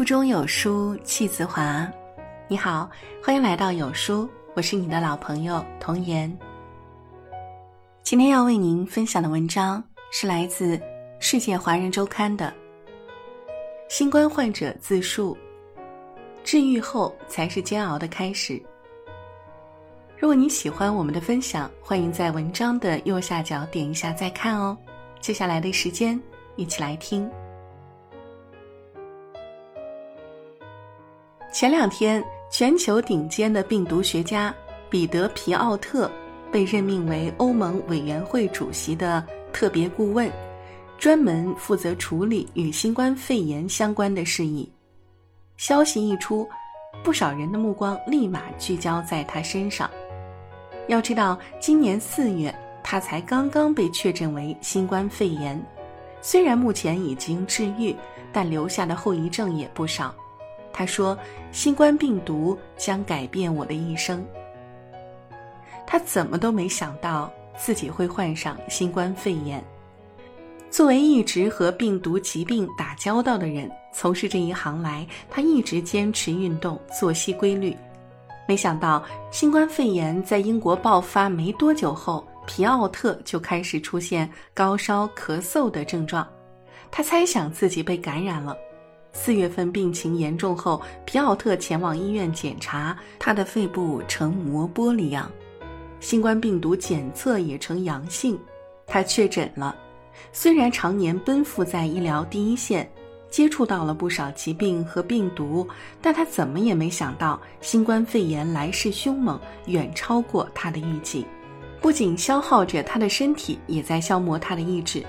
腹中有书气自华。你好，欢迎来到有书，我是你的老朋友童言。今天要为您分享的文章是来自《世界华人周刊》的。新冠患者自述：治愈后才是煎熬的开始。如果你喜欢我们的分享，欢迎在文章的右下角点一下再看哦。接下来的时间，一起来听。前两天，全球顶尖的病毒学家彼得·皮奥特被任命为欧盟委员会主席的特别顾问，专门负责处理与新冠肺炎相关的事宜。消息一出，不少人的目光立马聚焦在他身上。要知道，今年四月。他才刚刚被确诊为新冠肺炎，虽然目前已经治愈，但留下的后遗症也不少。他说：“新冠病毒将改变我的一生。”他怎么都没想到自己会患上新冠肺炎。作为一直和病毒疾病打交道的人，从事这一行来，他一直坚持运动、作息规律。没想到，新冠肺炎在英国爆发没多久后。皮奥特就开始出现高烧、咳嗽的症状，他猜想自己被感染了。四月份病情严重后，皮奥特前往医院检查，他的肺部呈磨玻璃样，新冠病毒检测也呈阳性，他确诊了。虽然常年奔赴在医疗第一线，接触到了不少疾病和病毒，但他怎么也没想到，新冠肺炎来势凶猛，远超过他的预计。不仅消耗着他的身体，也在消磨他的意志。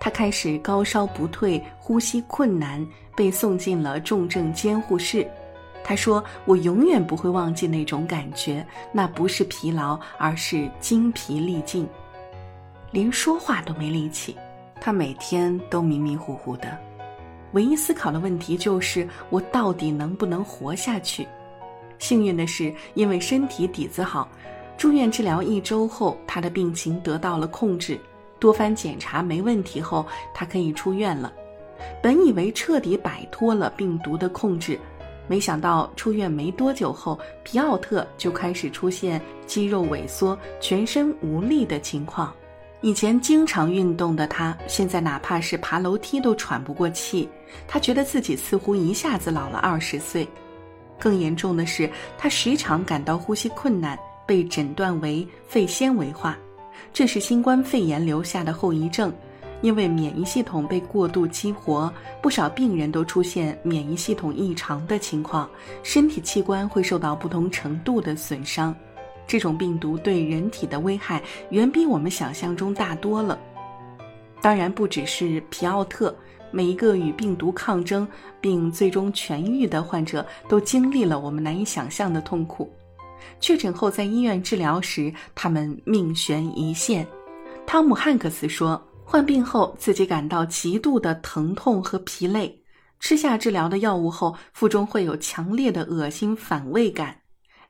他开始高烧不退，呼吸困难，被送进了重症监护室。他说：“我永远不会忘记那种感觉，那不是疲劳，而是精疲力尽，连说话都没力气。他每天都迷迷糊糊的，唯一思考的问题就是我到底能不能活下去。幸运的是，因为身体底子好。”住院治疗一周后，他的病情得到了控制。多番检查没问题后，他可以出院了。本以为彻底摆脱了病毒的控制，没想到出院没多久后，皮奥特就开始出现肌肉萎缩、全身无力的情况。以前经常运动的他，现在哪怕是爬楼梯都喘不过气。他觉得自己似乎一下子老了二十岁。更严重的是，他时常感到呼吸困难。被诊断为肺纤维化，这是新冠肺炎留下的后遗症。因为免疫系统被过度激活，不少病人都出现免疫系统异常的情况，身体器官会受到不同程度的损伤。这种病毒对人体的危害远比我们想象中大多了。当然，不只是皮奥特，每一个与病毒抗争并最终痊愈的患者都经历了我们难以想象的痛苦。确诊后，在医院治疗时，他们命悬一线。汤姆·汉克斯说：“患病后，自己感到极度的疼痛和疲累，吃下治疗的药物后，腹中会有强烈的恶心反胃感。”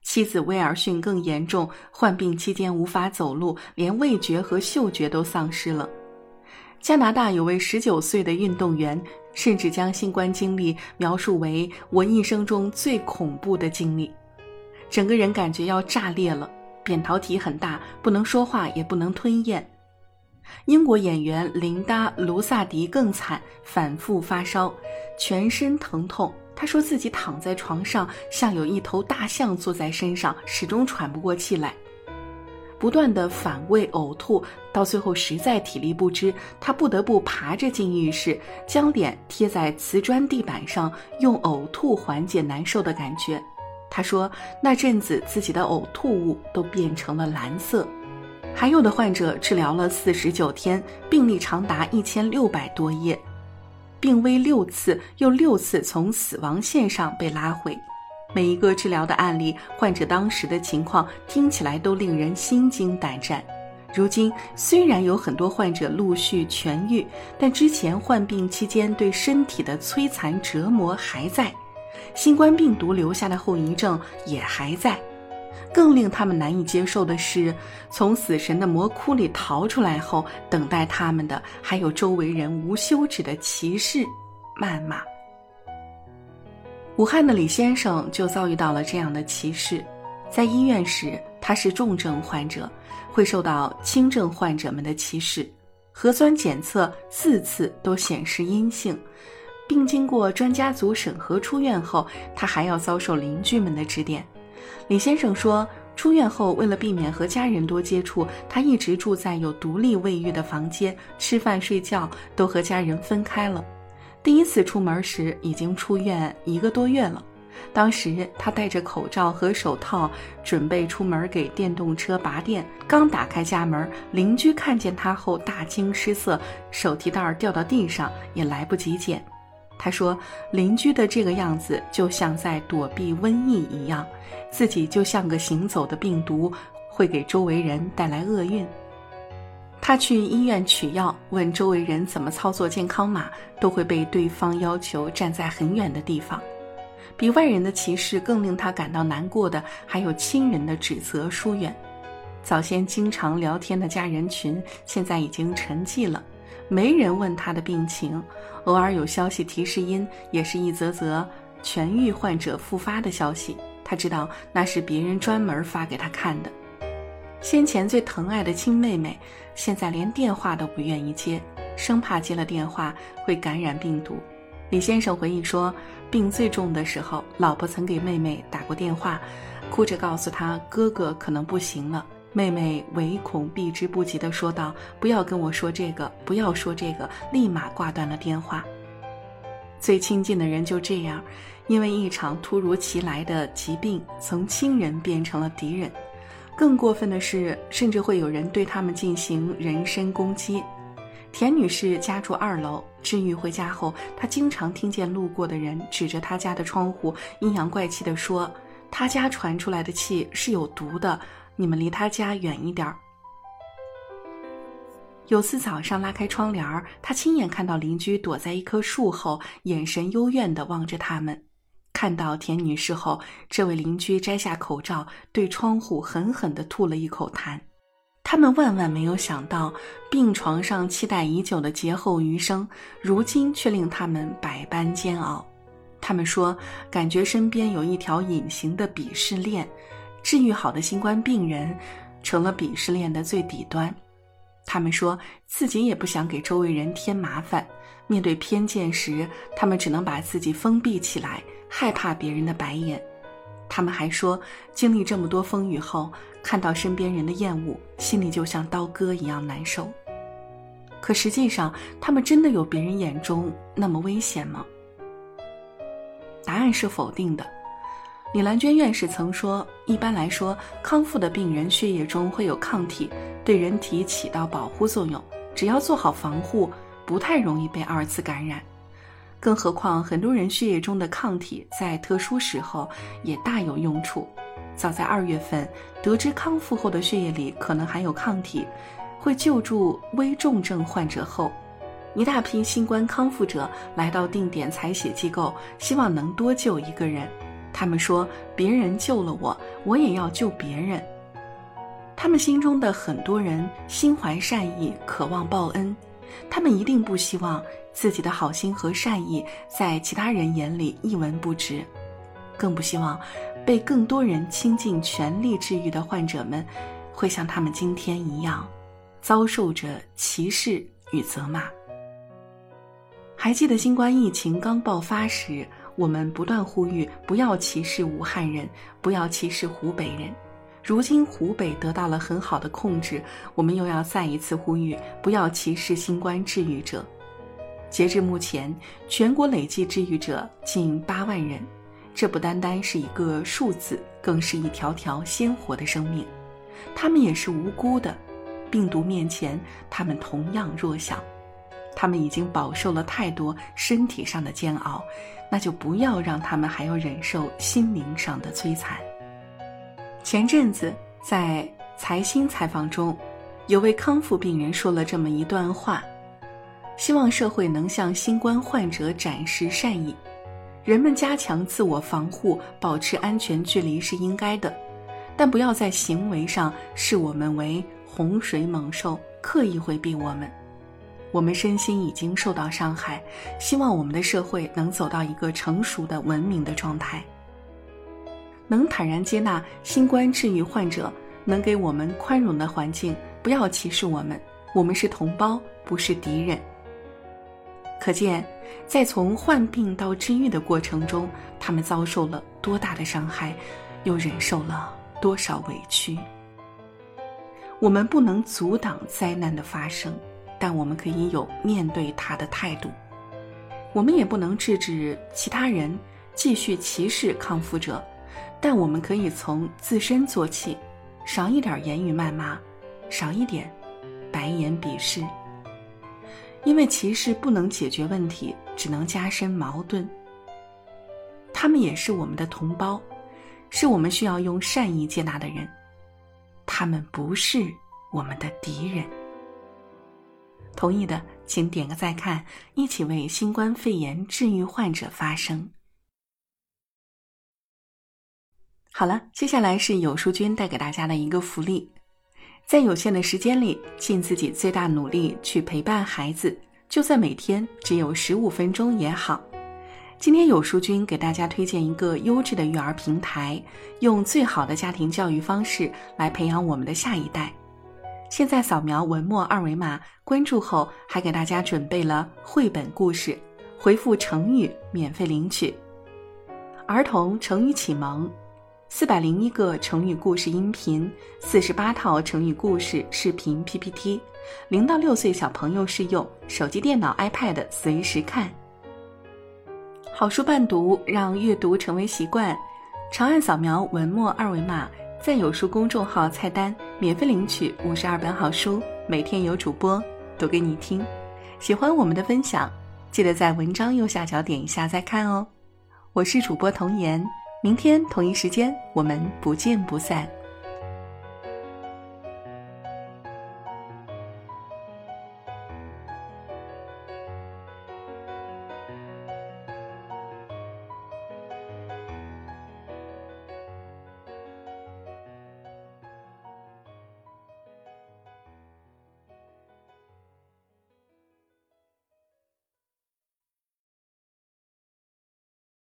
妻子威尔逊更严重，患病期间无法走路，连味觉和嗅觉都丧失了。加拿大有位19岁的运动员，甚至将新冠经历描述为“我一生中最恐怖的经历”。整个人感觉要炸裂了，扁桃体很大，不能说话，也不能吞咽。英国演员琳达·卢萨迪更惨，反复发烧，全身疼痛。她说自己躺在床上，像有一头大象坐在身上，始终喘不过气来，不断的反胃呕吐，到最后实在体力不支，她不得不爬着进浴室，将脸贴在瓷砖地板上，用呕吐缓解难受的感觉。他说：“那阵子自己的呕吐物都变成了蓝色。”还有的患者治疗了四十九天，病历长达一千六百多页，病危六次，又六次从死亡线上被拉回。每一个治疗的案例，患者当时的情况听起来都令人心惊胆战。如今，虽然有很多患者陆续痊愈，但之前患病期间对身体的摧残折磨还在。新冠病毒留下的后遗症也还在，更令他们难以接受的是，从死神的魔窟里逃出来后，等待他们的还有周围人无休止的歧视、谩骂。武汉的李先生就遭遇到了这样的歧视，在医院时他是重症患者，会受到轻症患者们的歧视。核酸检测四次都显示阴性，并经过专家组审核出院后，他还要遭受邻居们的指点。李先生说，出院后为了避免和家人多接触，他一直住在有独立卫浴的房间，吃饭睡觉都和家人分开了。第一次出门时已经出院一个多月了。当时他戴着口罩和手套，准备出门给电动车拔电。刚打开家门，邻居看见他后大惊失色，手提袋掉到地上也来不及捡。他说：“邻居的这个样子就像在躲避瘟疫一样，自己就像个行走的病毒，会给周围人带来厄运。”他去医院取药，问周围人怎么操作健康码，都会被对方要求站在很远的地方。比外人的歧视更令他感到难过的，还有亲人的指责疏远。早先经常聊天的家人群，现在已经沉寂了，没人问他的病情。偶尔有消息提示音，也是一则则痊愈患者复发的消息。他知道那是别人专门发给他看的。先前最疼爱的亲妹妹，现在连电话都不愿意接，生怕接了电话会感染病毒。李先生回忆说，病最重的时候，老婆曾给妹妹打过电话，哭着告诉她哥哥可能不行了。妹妹唯恐避之不及地说道：“不要跟我说这个，不要说这个。”立马挂断了电话。最亲近的人就这样，因为一场突如其来的疾病，从亲人变成了敌人。更过分的是，甚至会有人对他们进行人身攻击。田女士家住二楼，治愈回家后，她经常听见路过的人指着她家的窗户，阴阳怪气地说：“她家传出来的气是有毒的，你们离他家远一点儿。”有次早上拉开窗帘儿，她亲眼看到邻居躲在一棵树后，眼神幽怨地望着他们。看到田女士后，这位邻居摘下口罩，对窗户狠狠地吐了一口痰。他们万万没有想到，病床上期待已久的劫后余生，如今却令他们百般煎熬。他们说，感觉身边有一条隐形的鄙视链，治愈好的新冠病人，成了鄙视链的最底端。他们说自己也不想给周围人添麻烦，面对偏见时，他们只能把自己封闭起来，害怕别人的白眼。他们还说，经历这么多风雨后，看到身边人的厌恶，心里就像刀割一样难受。可实际上，他们真的有别人眼中那么危险吗？答案是否定的。李兰娟院士曾说：“一般来说，康复的病人血液中会有抗体，对人体起到保护作用，只要做好防护，不太容易被二次感染。”更何况，很多人血液中的抗体在特殊时候也大有用处。早在二月份，得知康复后的血液里可能含有抗体，会救助危重症患者后，一大批新冠康复者来到定点采血机构，希望能多救一个人。他们说：“别人救了我，我也要救别人。”他们心中的很多人心怀善意，渴望报恩。他们一定不希望自己的好心和善意在其他人眼里一文不值，更不希望被更多人倾尽全力治愈的患者们会像他们今天一样，遭受着歧视与责骂。还记得新冠疫情刚爆发时，我们不断呼吁不要歧视武汉人，不要歧视湖北人。如今湖北得到了很好的控制，我们又要再一次呼吁不要歧视新冠治愈者。截至目前，全国累计治愈者近八万人，这不单单是一个数字，更是一条条鲜活的生命。他们也是无辜的，病毒面前，他们同样弱小。他们已经饱受了太多身体上的煎熬，那就不要让他们还要忍受心灵上的摧残。前阵子在财新采访中，有位康复病人说了这么一段话：希望社会能向新冠患者展示善意，人们加强自我防护，保持安全距离是应该的，但不要在行为上视我们为洪水猛兽，刻意回避我们。我们身心已经受到伤害，希望我们的社会能走到一个成熟的文明的状态，能坦然接纳新冠治愈患者，能给我们宽容的环境，不要歧视我们，我们是同胞，不是敌人。可见，在从患病到治愈的过程中，他们遭受了多大的伤害，又忍受了多少委屈。我们不能阻挡灾难的发生。但我们可以有面对他的态度，我们也不能制止其他人继续歧视康复者，但我们可以从自身做起，少一点言语谩骂，少一点白眼鄙视。因为歧视不能解决问题，只能加深矛盾。他们也是我们的同胞，是我们需要用善意接纳的人，他们不是我们的敌人。同意的，请点个再看，一起为新冠肺炎治愈患者发声。好了，接下来是有书君带给大家的一个福利，在有限的时间里，尽自己最大努力去陪伴孩子，就算每天只有十五分钟也好。今天有书君给大家推荐一个优质的育儿平台，用最好的家庭教育方式来培养我们的下一代。现在扫描文末二维码关注后，还给大家准备了绘本故事，回复成语免费领取。儿童成语启蒙，四百零一个成语故事音频，四十八套成语故事视频 PPT，零到六岁小朋友适用，手机、电脑、iPad 随时看。好书伴读，让阅读成为习惯。长按扫描文末二维码。在有书公众号菜单免费领取五十二本好书，每天有主播读给你听。喜欢我们的分享，记得在文章右下角点一下再看哦。我是主播童颜，明天同一时间我们不见不散。